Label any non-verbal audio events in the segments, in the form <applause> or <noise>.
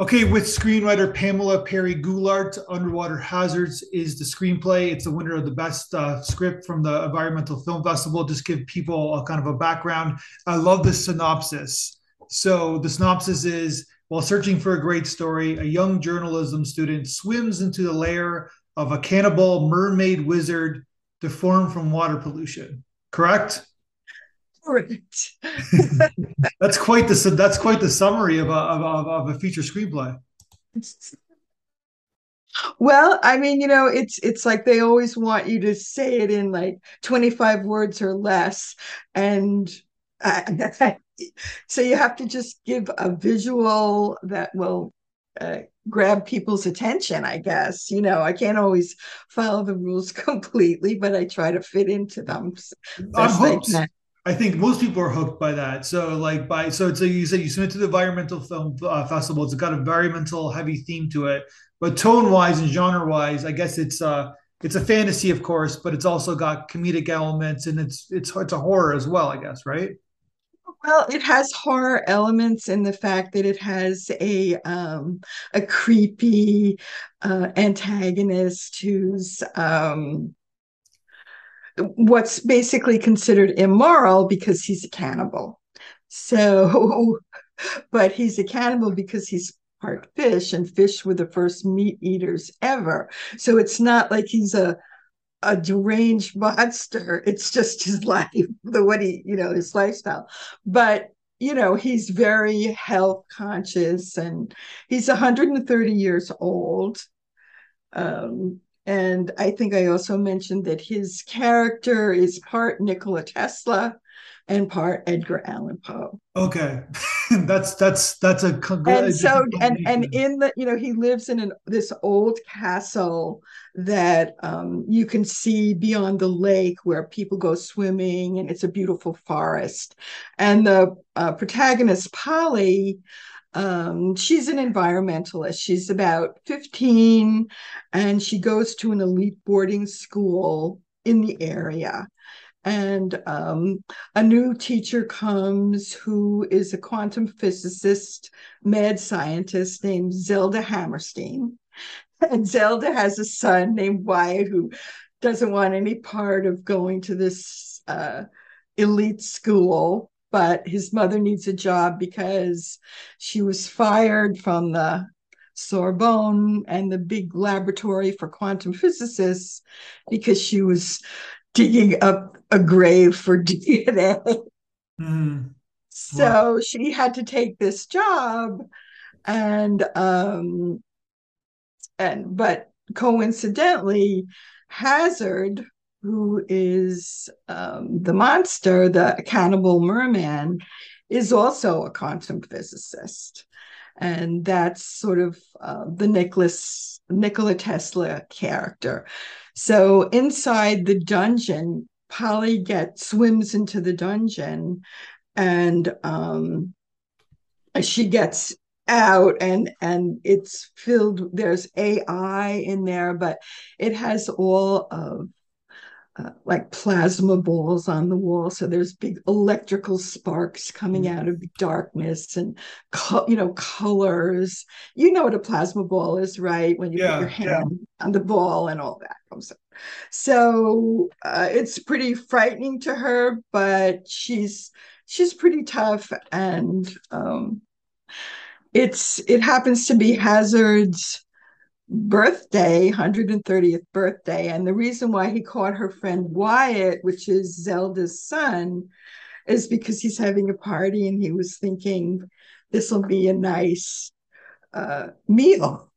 Okay, with screenwriter Pamela Perry Goulart, Underwater Hazards is the screenplay. It's the winner of the best uh, script from the Environmental Film Festival. Just give people a kind of a background. I love the synopsis. So the synopsis is while searching for a great story, a young journalism student swims into the lair of a cannibal mermaid wizard deformed from water pollution. Correct? <laughs> That's quite the that's quite the summary of a of, of a feature screenplay. Well, I mean, you know, it's it's like they always want you to say it in like 25 words or less and uh, <laughs> so you have to just give a visual that will uh, grab people's attention i guess you know i can't always follow the rules <laughs> completely but i try to fit into them I'm hooked. I think most people are hooked by that. So like by so it's like you said you submit to the environmental film uh, festival. It's got a environmental heavy theme to it, but tone wise and genre wise, I guess it's uh it's a fantasy, of course, but it's also got comedic elements and it's it's it's a horror as well, I guess, right? Well, it has horror elements in the fact that it has a um, a creepy uh, antagonist who's um, what's basically considered immoral because he's a cannibal. So, <laughs> but he's a cannibal because he's part fish, and fish were the first meat eaters ever. So it's not like he's a a deranged <laughs> monster. It's just his <laughs> life, the what he, you know, his lifestyle. But you know, he's very health conscious, and he's 130 years old. Um, and I think I also mentioned that his character is part Nikola Tesla and part Edgar Allan Poe. Okay, <laughs> that's that's that's a and so and and in the you know he lives in an this old castle that um, you can see beyond the lake where people go swimming and it's a beautiful forest, and the uh, protagonist Polly um, she's an environmentalist. She's about 15 and she goes to an elite boarding school in the area. And um, a new teacher comes who is a quantum physicist, mad scientist named Zelda Hammerstein. And Zelda has a son named Wyatt who doesn't want any part of going to this uh, elite school but his mother needs a job because she was fired from the Sorbonne and the big laboratory for quantum physicists because she was digging up a grave for <laughs> DNA. Mm. So wow. she had to take this job and um and but coincidentally Hazard who is um, the monster, the cannibal merman, is also a quantum physicist. And that's sort of uh, the Nicholas Nikola Tesla character. So inside the dungeon, Polly gets swims into the dungeon, and um, she gets out and and it's filled there's ai in there but it has all of uh, like plasma balls on the wall. So there's big electrical sparks coming mm. out of the darkness and, co- you know, colors. You know what a plasma ball is, right? When you yeah, put your hand yeah. on the ball and all that comes up. So uh, it's pretty frightening to her, but she's she's pretty tough and um, it's it happens to be hazards birthday, 130th birthday. And the reason why he called her friend Wyatt, which is Zelda's son, is because he's having a party and he was thinking this will be a nice uh, meal.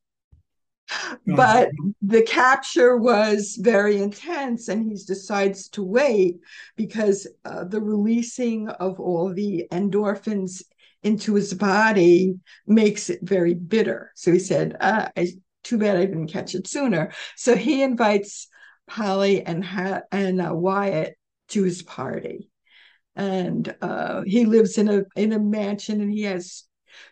Mm-hmm. But the capture was very intense, and he decides to wait because uh, the releasing of all the endorphins into his body makes it very bitter. So he said, uh, I, too bad I didn't catch it sooner. So he invites Polly and ha- and uh, Wyatt to his party, and uh, he lives in a in a mansion, and he has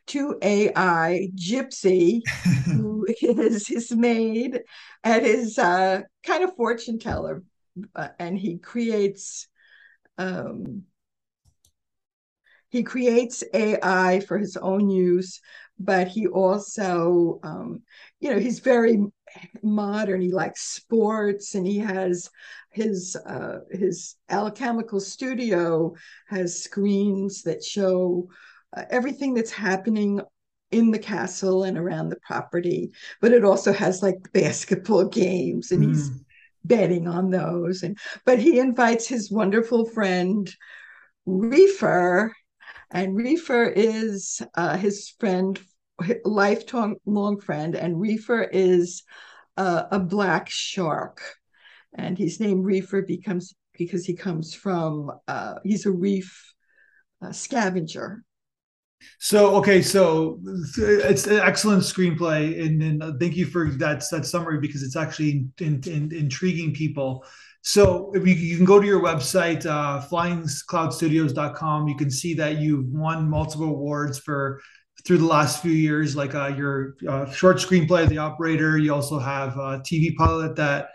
two AI Gypsy, <laughs> who is his maid and his uh, kind of fortune teller, uh, and he creates. Um, he creates AI for his own use, but he also, um, you know, he's very modern. He likes sports, and he has his uh, his alchemical studio has screens that show uh, everything that's happening in the castle and around the property. But it also has like <laughs> basketball games, and mm. he's betting on those. And but he invites his wonderful friend Reefer, and Reefer is uh, his friend, lifelong long friend, and Reefer is uh, a black shark, and he's named Reefer becomes because he comes from uh, he's a reef uh, scavenger. So okay, so it's an excellent screenplay, and, and thank you for that that summary because it's actually in, in, intriguing people. So you, you, can go to your website, uh, flyingcloudstudios.com. You can see that you've won multiple awards for through the last few years, like uh, your uh, short screenplay, The Operator. You also have a TV pilot that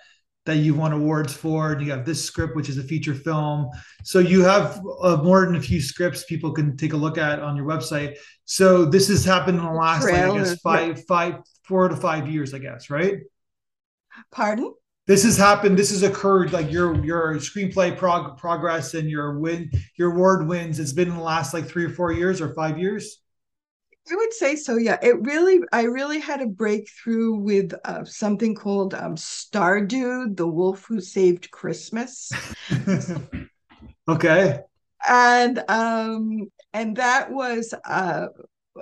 that you've won awards for, and you have this script, which is a feature film. So you have uh, more than a few scripts people can take a look at on your website. So this has happened in the last, like, I guess, five, five, four to five years, I guess, right? Pardon? This has happened this has occurred like your your screenplay prog- progress and your win your award wins it's been in the last like three or four years or five years? I would say so yeah. It really i really had a breakthrough with uh, something called um, stardude the wolf who saved christmas. <laughs> Okay. And um and that was uh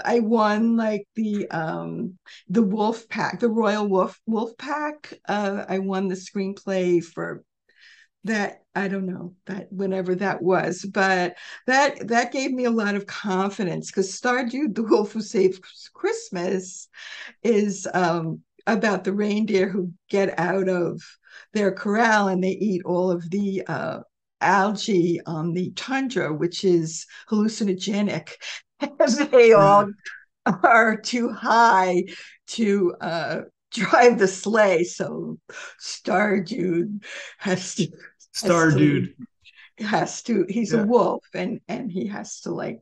I won like the um the Wolf Pack, the Royal Wolf Wolf Pack. Uh, I won the screenplay for that. I don't know that whenever that was, but that that gave me a lot of confidence because Stardew, the Wolf Who Saved Christmas, is um about the reindeer who get out of their corral and they eat all of the uh, algae on the tundra, which is hallucinogenic. They all are too high to uh, drive the sleigh. So Star Dude has to Star has Dude to, has to. He's yeah. a wolf, and and he has to like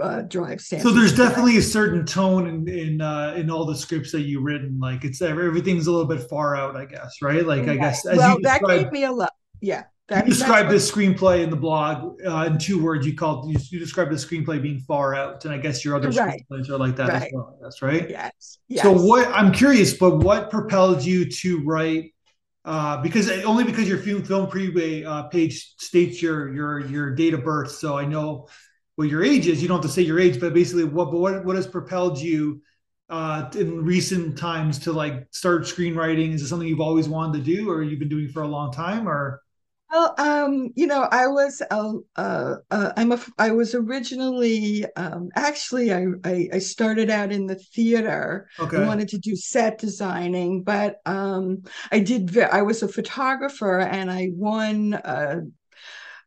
uh, drive Santa. So there's definitely a certain tone in in uh, in all the scripts that you've written. Like it's everything's a little bit far out, I guess, right? Like I guess as well, that gave me a lot. Yeah, that, you described this screenplay in the blog uh, in two words. You called you, you described the screenplay being far out, and I guess your other right. screenplays are like that right. as well. That's right. Yes. yes. So what I'm curious, but what propelled you to write? Uh, because only because your film film preview uh, page states your your your date of birth, so I know what your age is. You don't have to say your age, but basically, what but what what has propelled you uh, in recent times to like start screenwriting? Is it something you've always wanted to do, or you've been doing for a long time, or? Well, um, you know, I was uh, uh, uh, I'm a I was originally um, actually I, I, I started out in the theater. Okay. I wanted to do set designing, but um, I did. I was a photographer, and I won uh,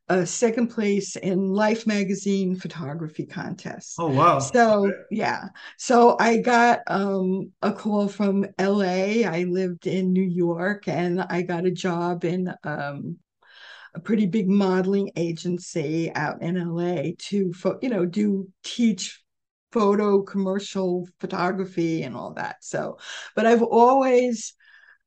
a second place in Life magazine photography contest. Oh wow. So okay. yeah. So I got um, a call from LA. I lived in New York and I got a job in um, a pretty big modeling agency out in LA to, you know, do teach photo commercial photography and all that. So, but I've always,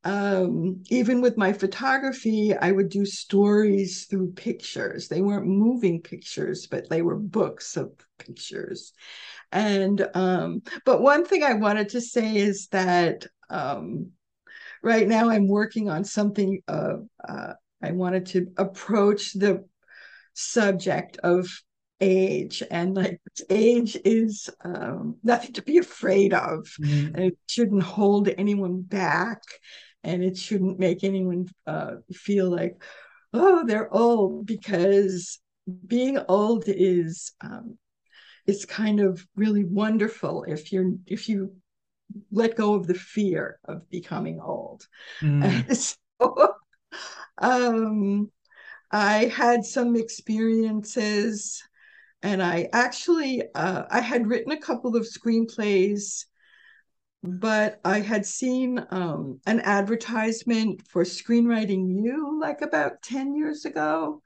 um, even with my photography, I would do stories through pictures. They weren't moving pictures, but they were books of pictures. And, um, but one thing I wanted to say is that, um, right now I'm working on something, uh, uh, I wanted to approach the subject of age and like age is um, nothing to be afraid of mm-hmm. and it shouldn't hold anyone back and it shouldn't make anyone uh, feel like oh they're old because being old is um, it's kind of really wonderful if you're if you let go of the fear of becoming old mm. <laughs> so um, I had some experiences, and I actually uh, I had written a couple of screenplays, but I had seen um, an advertisement for Screenwriting U like about ten years ago,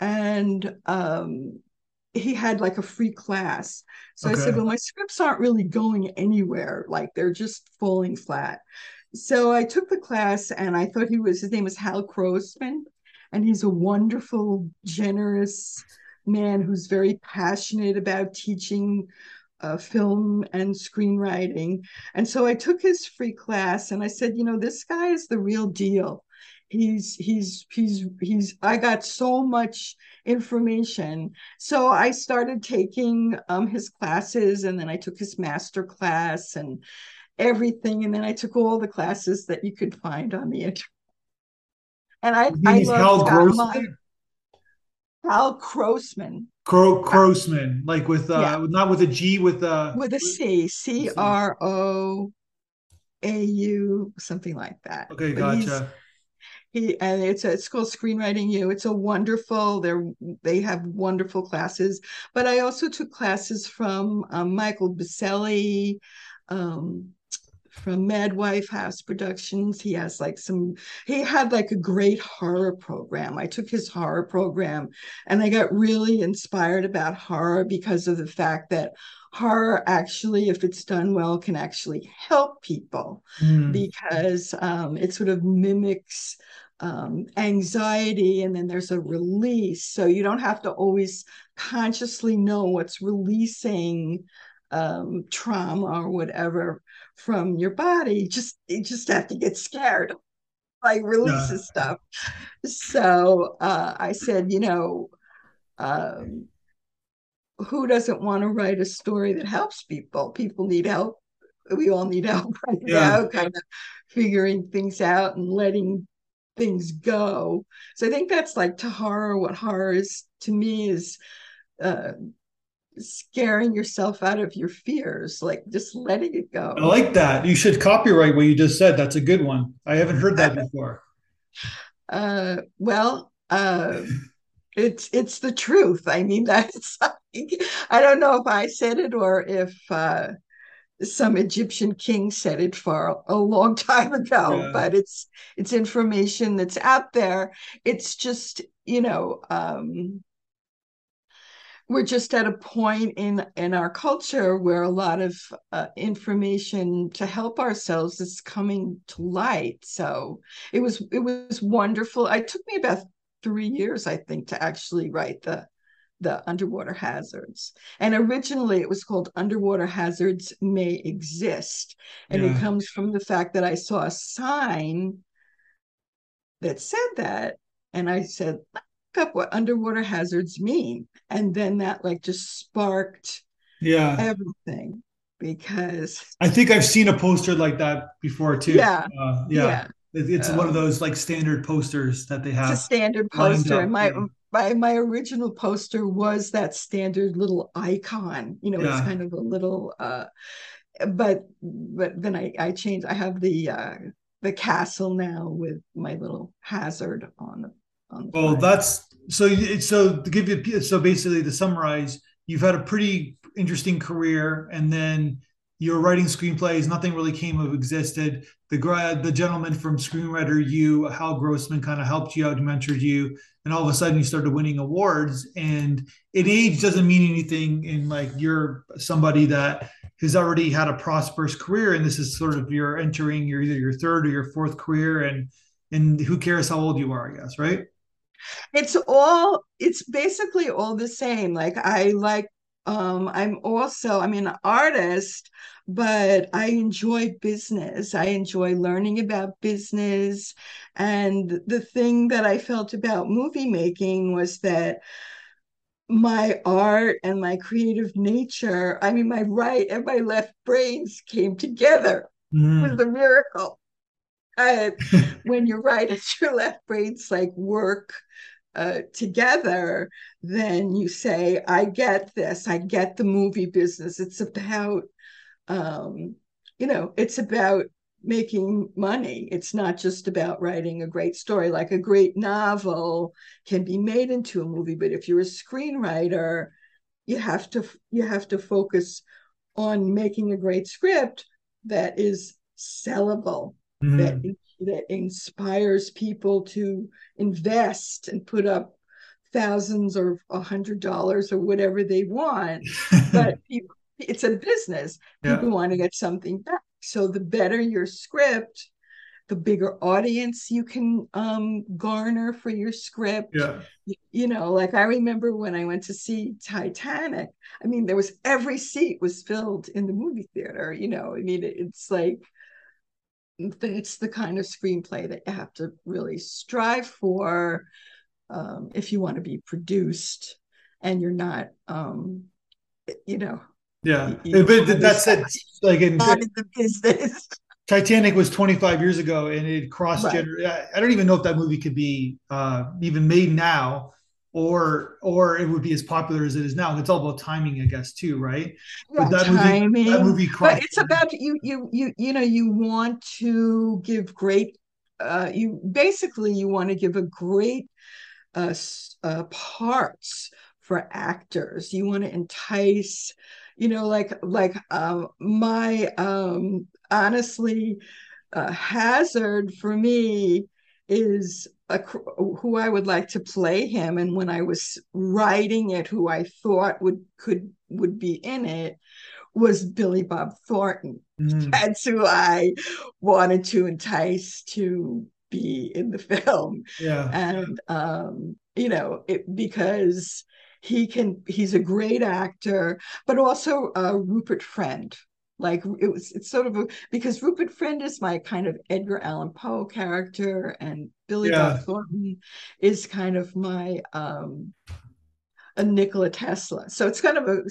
and um, he had like a free class. So okay. I said, well, my scripts aren't really going anywhere. Like they're just falling flat. So I took the class and I thought he was, his name is Hal Croasmun. And he's a wonderful, generous man who's very passionate about teaching uh, film and screenwriting. And so I took his free class and I said, you know, this guy is the real deal. He's he's he's he's I got so much information. So I started taking um, his classes and then I took his master class and everything. And then I took all the classes that you could find on the internet. And I, I love Hal Hal Croasmun. Cro Croasmun, like with uh yeah. not with a G, with uh with a C, C R O A U, something like that. Okay, but gotcha. He and it's a, it's called Screenwriting U. It's a wonderful. They're they have wonderful classes. But I also took classes from um, Michael Biselli, um, from Mad Wife House Productions. He has like some, he had like a great horror program. I took his horror program and I got really inspired about horror because of the fact that horror actually, if it's done well, can actually help people mm. because um, it sort of mimics um, anxiety and then there's a release. So you don't have to always consciously know what's releasing um, trauma or whatever from your body. Just you just have to get scared, like releases yeah. stuff. So uh, I said, you know, um, who doesn't want to write a story that helps people? People need help. We all need help <laughs> right yeah. now, kind of figuring things out and letting things go. So I think that's like to horror. What horror is to me is uh, scaring yourself out of your fears, like just letting it go. I like that. You should copyright what you just said. That's a good one. I haven't heard that <laughs> before. Uh, well, uh, it's it's the truth. I mean, <laughs> that's like, I don't know if I said it or if uh, some Egyptian king said it for a long <laughs> time ago, yeah. but it's it's information that's out there. It's just you know. Um, we're just at a point in in our culture where a lot of uh, information to help ourselves is coming to light. So it was it was wonderful. It took me about three years i think to actually write the the underwater hazards. And originally it was called underwater hazards may exist. And yeah. it comes from the fact that i saw a sign that said that. And i said up what underwater hazards mean and then that like just sparked yeah everything because i think i've seen a poster like that before too yeah uh, yeah. yeah. it's um, one of those like standard posters that they have it's a standard poster my yeah. my my original poster was that standard little icon you know yeah. it's kind of a little uh but but then i i changed i have the uh the castle now with my little hazard on the well, that's so. So to give you so basically to summarize, you've had a pretty interesting career, and then you're writing screenplays. Nothing really came of existed. The the gentleman from Screenwriter U, Hal Grossman, kind of helped you out, mentored you, and all of a sudden you started winning awards. And in age doesn't mean anything. In like you're somebody that has already had a prosperous career, and this is sort of you're entering your either your third or your fourth career, and and who cares how old you are, I guess, right? It's all it's basically all the same. Like i like um i'm also i'm an artist but i enjoy business. I enjoy learning about business. And the thing that i felt about movie making was that my art and my creative nature i mean my right and my left brains came together. Mm. it was a miracle uh, <laughs> when your right and your left brains like work uh, together, then you say, I get this, I get the movie business. It's about, um, you know, it's about making money. It's not just about writing a great story. Like a great novel can be made into a movie, but if you're a screenwriter, you have to you have to focus on making a great script that is sellable, mm-hmm. that that inspires people to invest and put up thousands or a hundred dollars or whatever they want but <laughs> people, it's a business people yeah. want to get something back so the better your script the bigger audience you can um, garner for your script. Yeah. You, you, know, like I remember when I went to see Titanic. I mean, there was every seat was filled in the movie theater. You know, I mean, it, it's like it's the kind of screenplay that you have to really strive for um, if you want to be produced and you're not, um, you know. Yeah, you, but that's it. Like in, not in the business. <laughs> Titanic was 25 years ago, and it crossed. Right. Gener- I don't even know if that movie could be uh, even made now, or or it would be as popular as it is now. It's all about timing, I guess, too, right? But that timing. Movie, that movie. But it's about you. You you you know you want to give great. Uh, you basically you want to give a great uh, uh, parts for actors. You want to entice you know like like um my um honestly uh, hazard for me is a, who I would like to play him. And when I was writing it who I thought would could would be in it was Billy Bob Thornton. Mm. that's who I wanted to entice to be in the film. Yeah. And um you know it because he can he's a great actor but also uh, rupert friend like it was it's sort of a because rupert friend is my kind of edgar allan poe character and billy yeah. bob thornton is kind of my um a nikola tesla so it's kind of a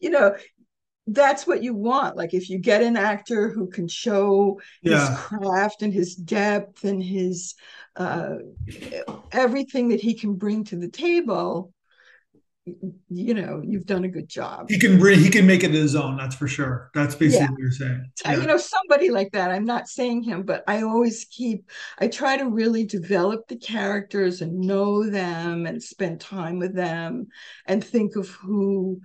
you know that's what you want like if you get an actor who can show yeah. his craft and his depth and his uh everything that he can bring to the table you know you've done a good job he can bring he can make it his own that's for sure that's basically yeah. what you're saying yeah. you know somebody like that i'm not saying him but i always keep i try to really develop the characters and know them and spend time with them and think of who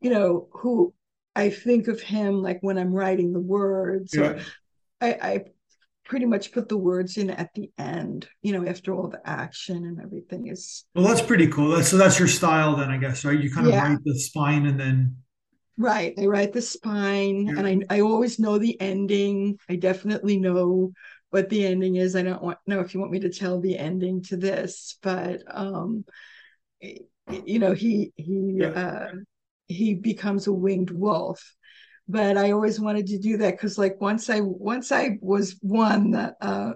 you know who i think of him like when i'm writing the words yeah. I, I pretty much put the words in at the end, you know, after all the action and everything is. Well, that's pretty cool. That's, so that's your style then, I guess, right? You kind of yeah. write the spine and then. Right. I write the spine yeah. and I, I always know the ending. I definitely know what the ending is. I don't want know if you want me to tell the ending to this, but um you know, he he yeah. uh he becomes a winged wolf but I always wanted to do that because like once I once I was one uh,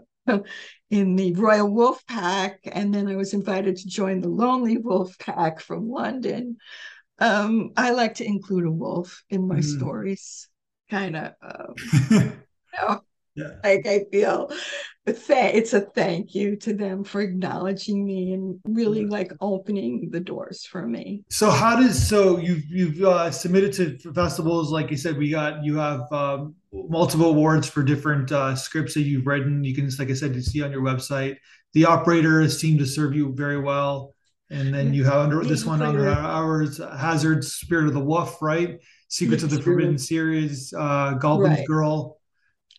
in the Royal Wolf Pack, and then I was invited to join the Lonely Wolf Pack from London. Um, I like to include a wolf in my mm. stories, kind of. Um, <laughs> you know, yeah. Like I feel it's a thank you to them for acknowledging me and really yeah. like opening the doors for me. So how does so you've you've uh, submitted to festivals like you said we got you have um, multiple awards for different uh, scripts that you've written. You can like I said you see on your website. The operator seemed to serve you very well. And then you have under this one under ours Hazard Spirit of the Wolf, right? Secrets of the Forbidden series, uh, Goblin's right. Girl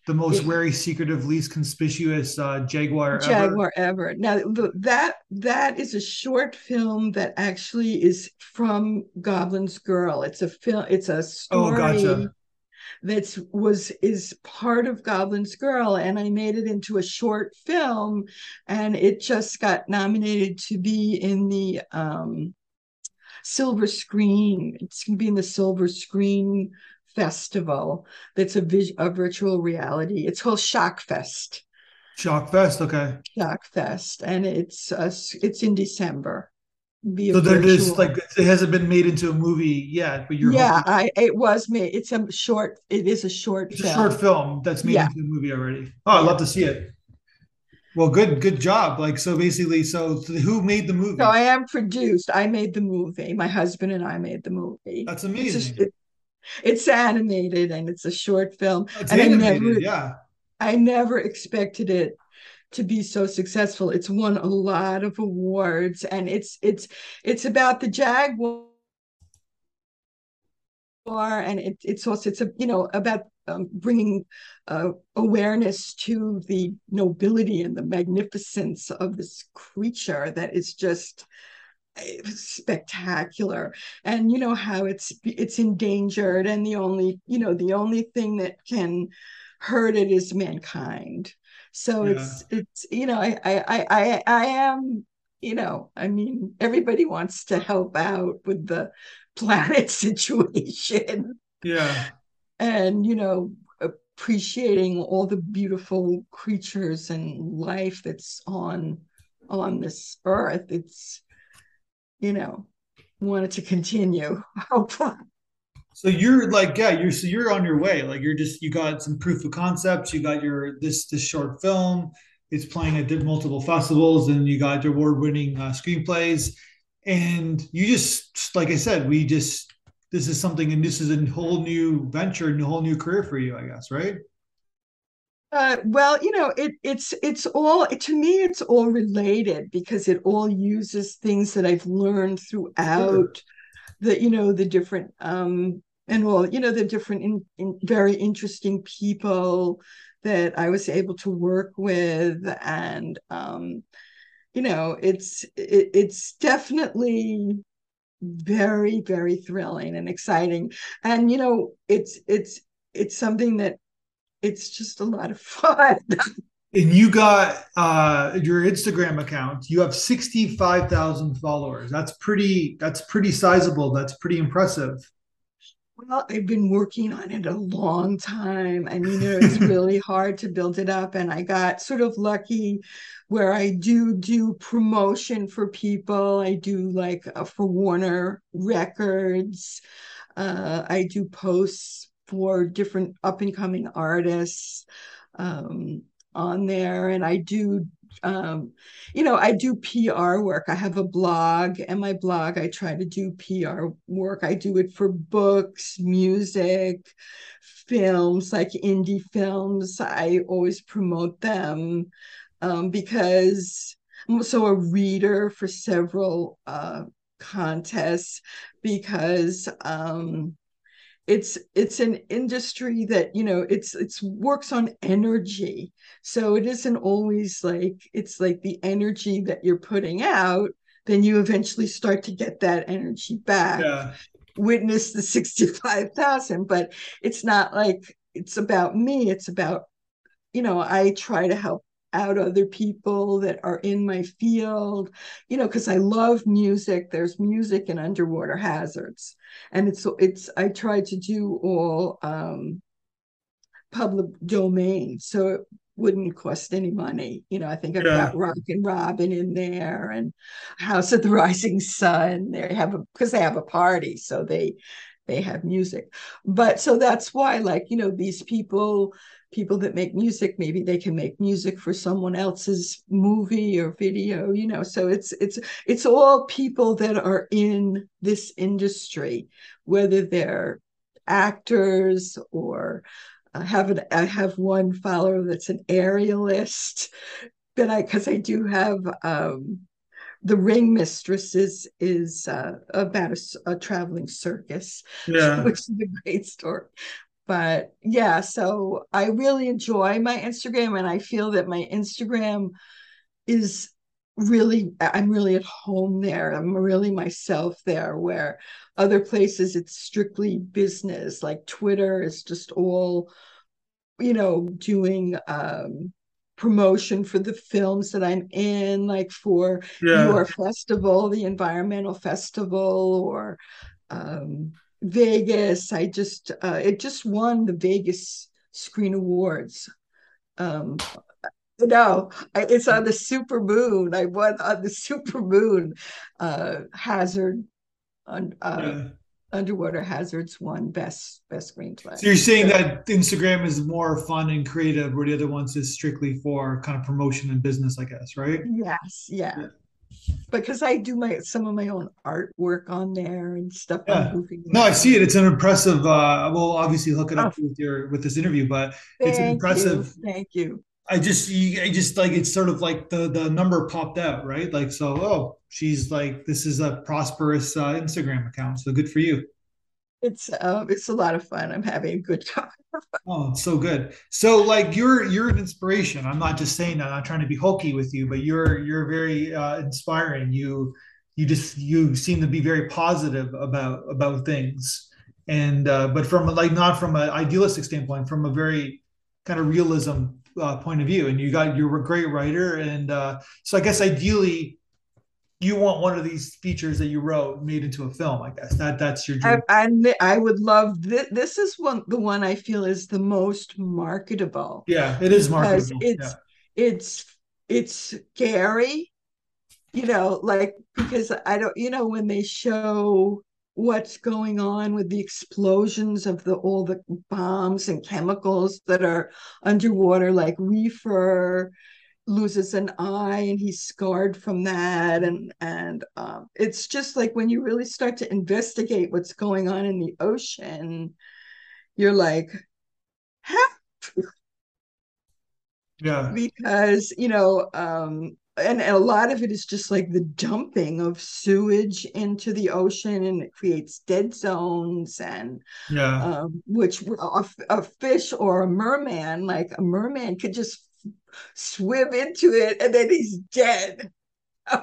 the most wary, secretive, least conspicuous uh, jaguar jaguar ever. ever. Now that that is a short film that actually is from Goblin's Girl. It's a film. It's a oh, story. Oh, gotcha. That's was is part of Goblin's Girl, and I made it into a short film, and it just got nominated to be in the um, silver screen. It's going to be in the silver screen festival that's a, vis- a virtual reality. It's called Shock Fest. Shock Fest, okay. Shock Fest, and it's uh, it's in December. Be so there is like it hasn't been made into a movie yet, but you're yeah, I it was made. It's a short. It is a short. It's film. a short film that's made yeah. into a movie already. Oh, I'd love to see it. Well, good, good job. Like so, basically, so, so who made the movie? So I am produced. I made the movie. My husband and I made the movie. That's amazing. It's, just, it's animated and it's a short film. It's and animated, I never, yeah. I never expected it to be so successful. It's won a lot of awards, and it's it's it's about the jaguar, and it, it's also it's a you know about um, bringing uh, awareness to the nobility and the magnificence of this creature that is just spectacular. And you know how it's it's endangered and the only you know the only thing that can hurt it is mankind. So yeah. it's it's you know I, I i i am you know i mean everybody wants to help out with the planet <laughs> situation. Yeah. And you know appreciating all the beautiful creatures and life that's on on this earth. It's you know wanted to continue <laughs> so you're like yeah you're so you're on your way. Like you're just you got some proof of concepts you got your this this short film it's playing at multiple festivals and you got your award-winning uh, screenplays. And you just like i said we just this is something and this is a whole new venture and a whole new career for you i guess right uh, well, you know, it it's it's all to me. It's all related because it all uses things that I've learned throughout the you know the different um and all you know the different in, in very interesting people that I was able to work with and um you know it's it, it's definitely very very thrilling and exciting and you know it's it's it's something that it's just a lot of fun <laughs> and you got uh your instagram account you have 65000 followers that's pretty that's pretty sizable that's pretty impressive well, I've been working on it a long time. and you know, it's really hard to build it up. And I got sort of lucky where I do do promotion for people. I do like uh, for Warner Records. Uh, I do posts for different up and coming artists um, on there. And I do um, you know, I do PR work. I have a blog, and my blog, I try to do PR work. I do it for books, music, films, like indie films. I always promote them um, because I'm also a reader for several uh, contests because um, it's it's an industry that you know it's it's works on energy so it isn't always like it's like the energy that you're putting out then you eventually start to get that energy back yeah. witness the 65,000 but it's not like it's about me it's about you know i try to help out other people that are in my field you know because i love music. There's music and underwater hazards. And it's it's i try to do all um public domain so it wouldn't cost any money. You know i think i've yeah. got rockin' robin in there and house of the rising sun. They have a because they have a party so they they have music. But so that's why like you know these people people that make music maybe they can make music for someone else's movie or video you know? So it's it's it's all people that are in this industry whether they're actors or I have an, I have one follower that's an aerialist but I because I do have um the ring mistress is is uh, about a, a, traveling circus <laughs> yeah. which is a great story but yeah so i really enjoy my instagram and i feel that my instagram is really i'm really at home there i'm really myself there where other places it's strictly business like twitter is just all you know doing um promotion for the films that i'm in like for yeah. your festival the environmental festival or um Vegas. I just uh, it just won the Vegas Screen Awards. Um, no, it's on the Super Moon. I won on the <laughs> Super Moon uh, Hazard on uh, yeah. Underwater Hazards won best best screenplay. So you're saying so, that Instagram is more fun and creative, where the other ones is strictly for kind of promotion and business, I guess, right? Yes, yeah. yeah because I do my some of my own artwork on there and stuff. Yeah. No, I see it. It's an impressive. Uh, we'll obviously hook it up oh. with your with this interview, but Thank it's impressive. You. Thank you. I just, you, I just like it's sort of like the the number popped out, right? Like so. Oh, she's like this is a prosperous uh, Instagram account, so good for you it's uh, it's a lot of fun. I'm having a good time. <laughs> oh, so good. So like you're you're an inspiration. I'm not just saying that. I'm trying to be hokey with you, but you're you're very uh, inspiring. You you just you seem to be very positive about about things and uh, but from like not from an idealistic standpoint from a very kind of realism uh, point of view and you got you're a great writer and uh, so i guess ideally you want one of these features that you wrote made into a film i guess. That that's your dream. I, I, I would love this this is one the one i feel is the most marketable. Yeah it is marketable it's yeah. it's it's scary you know, like because I don't, you know, when they show what's going on with the explosions of the all the bombs and chemicals that are underwater, like reefer loses an eye and he's scarred from that. And and um, it's just like when you really start to investigate what's going on in the ocean you're like yeah. Because you know um and a lot of it is just like the dumping of sewage into the ocean and it creates dead zones and yeah. um, which a, a, fish or a merman like a merman could just swim into it and then he's dead. <laughs>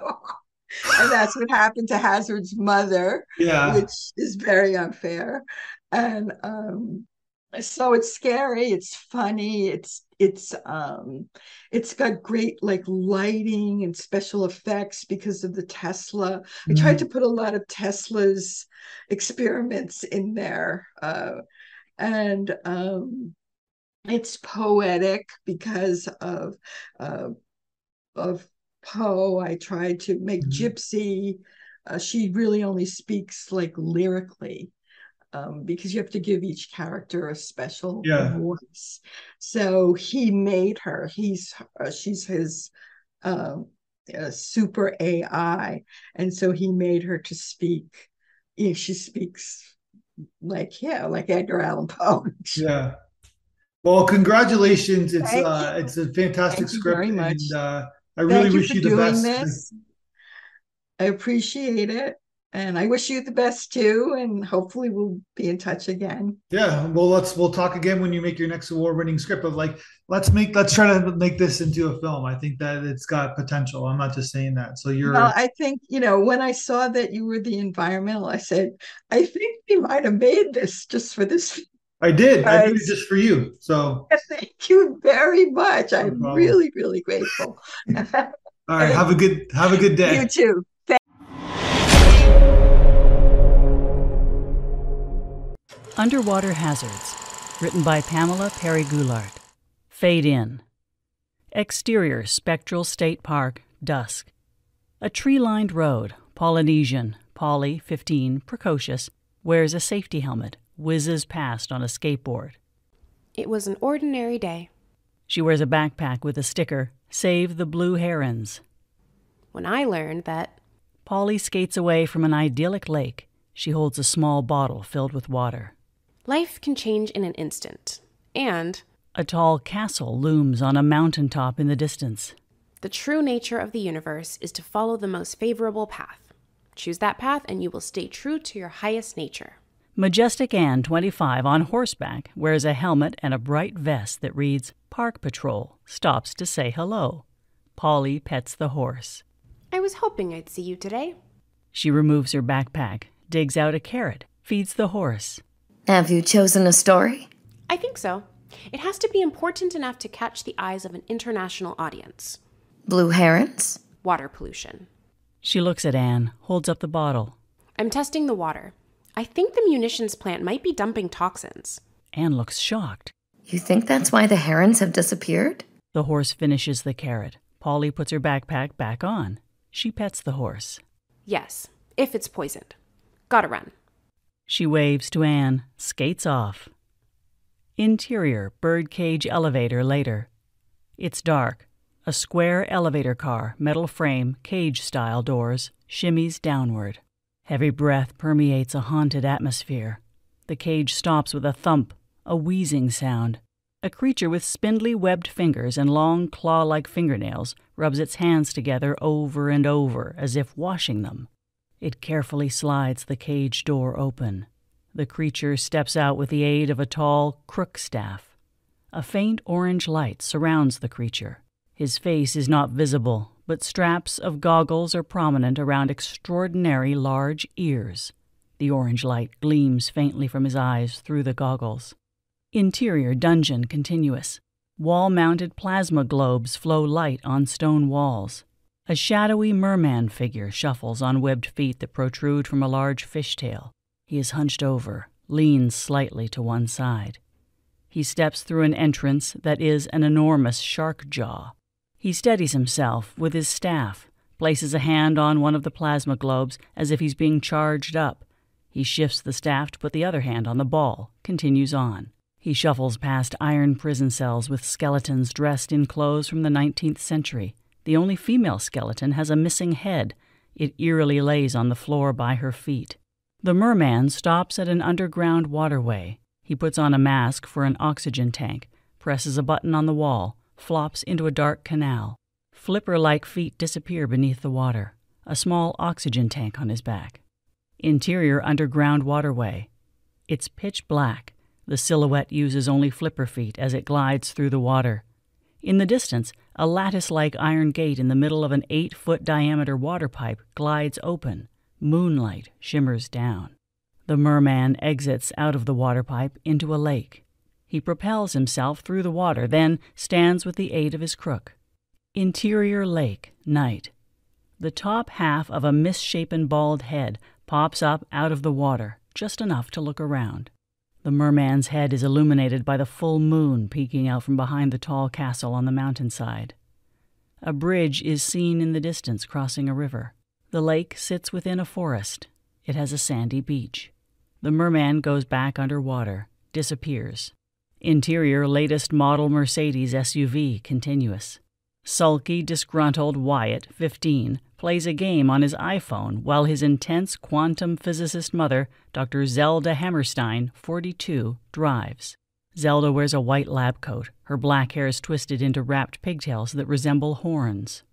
And that's what happened to hazard's mother yeah. which is very unfair. And um, so it's scary it's funny it's it's um it's got great like lighting and special effects because of the tesla. Mm-hmm. i tried to put a lot of tesla's experiments in there uh and um it's poetic because of uh of poe i tried to make mm-hmm. gypsy uh, she really only speaks like lyrically um, because you have to give each character a special yeah. voice. So he made her. He's uh, she's his um, uh, super AI, and so he made her to speak. You know, she speaks like yeah, like Edgar Allan Poe. <laughs> yeah. Well, congratulations! It's uh, it's a fantastic Thank script, and uh, I really Thank wish you, you the best. This. I appreciate it and I wish you the best too. And hopefully we'll be in touch again. Yeah. Well, let's, we'll talk again when you make your next award winning script of like, let's make, let's try to make this into a film. I think that it's got potential. I'm not just saying that. So you're, well, I think, you know, when I saw that you were the environmental, I said, I think we might have made this just for this. I did. I did it just for you. So <laughs> thank you very much. No I'm problem. really, really grateful. <laughs> All right. Have a good, have a good day. You too. Thank- Underwater Hazards, written by Pamela Perry Goulart. Fade in. Exterior Spectral State Park, dusk. A tree lined road, Polynesian, Polly, 15, precocious, wears a safety helmet, whizzes past on a skateboard. It was an ordinary day. She wears a backpack with a sticker, Save the Blue Herons. When I learned that. Polly skates away from an idyllic lake. She holds a small bottle filled with water. Life can change in an instant. And a tall castle looms on a mountain top in the distance. The true nature of the universe is to follow the most favorable path. Choose that path and you will stay true to your highest nature. Majestic Anne, 25, on horseback, wears a helmet and a bright vest that reads Park Patrol, stops to say hello. Polly pets the horse. I was hoping I'd see you today. She removes her backpack, digs out a carrot, feeds the horse. Have you chosen a story? I think so. It has to be important enough to catch the eyes of an international audience. Blue herons? Water pollution. She looks at Anne, holds up the bottle. I'm testing the water. I think the munitions plant might be dumping toxins. Anne looks shocked. You think that's why the herons have disappeared? The horse finishes the carrot. Polly puts her backpack back on. She pets the horse. Yes, if it's poisoned. Gotta run. She waves to Anne, skates off. Interior birdcage elevator later. It's dark. A square elevator car, metal frame, cage style doors, shimmies downward. Heavy breath permeates a haunted atmosphere. The cage stops with a thump, a wheezing sound. A creature with spindly webbed fingers and long claw like fingernails rubs its hands together over and over as if washing them. It carefully slides the cage door open. The creature steps out with the aid of a tall crook staff. A faint orange light surrounds the creature. His face is not visible, but straps of goggles are prominent around extraordinary large ears. The orange light gleams faintly from his eyes through the goggles. Interior dungeon continuous. Wall mounted plasma globes flow light on stone walls. A shadowy merman figure shuffles on webbed feet that protrude from a large fishtail. He is hunched over, leans slightly to one side. He steps through an entrance that is an enormous shark jaw. He steadies himself with his staff, places a hand on one of the plasma globes as if he's being charged up. He shifts the staff to put the other hand on the ball, continues on. He shuffles past iron prison cells with skeletons dressed in clothes from the 19th century. The only female skeleton has a missing head. It eerily lays on the floor by her feet. The merman stops at an underground waterway. He puts on a mask for an oxygen tank, presses a button on the wall, flops into a dark canal. Flipper like feet disappear beneath the water, a small oxygen tank on his back. Interior underground waterway. It's pitch black. The silhouette uses only flipper feet as it glides through the water. In the distance, a lattice like iron gate in the middle of an eight foot diameter water pipe glides open. Moonlight shimmers down. The merman exits out of the water pipe into a lake. He propels himself through the water, then stands with the aid of his crook. Interior lake, night. The top half of a misshapen bald head pops up out of the water, just enough to look around. The merman's head is illuminated by the full moon peeking out from behind the tall castle on the mountainside. A bridge is seen in the distance crossing a river. The lake sits within a forest. It has a sandy beach. The merman goes back under water, disappears. Interior latest model Mercedes SUV continuous. Sulky, disgruntled Wyatt, 15, plays a game on his iPhone while his intense quantum physicist mother, Dr. Zelda Hammerstein, 42, drives. Zelda wears a white lab coat. Her black hair is twisted into wrapped pigtails that resemble horns.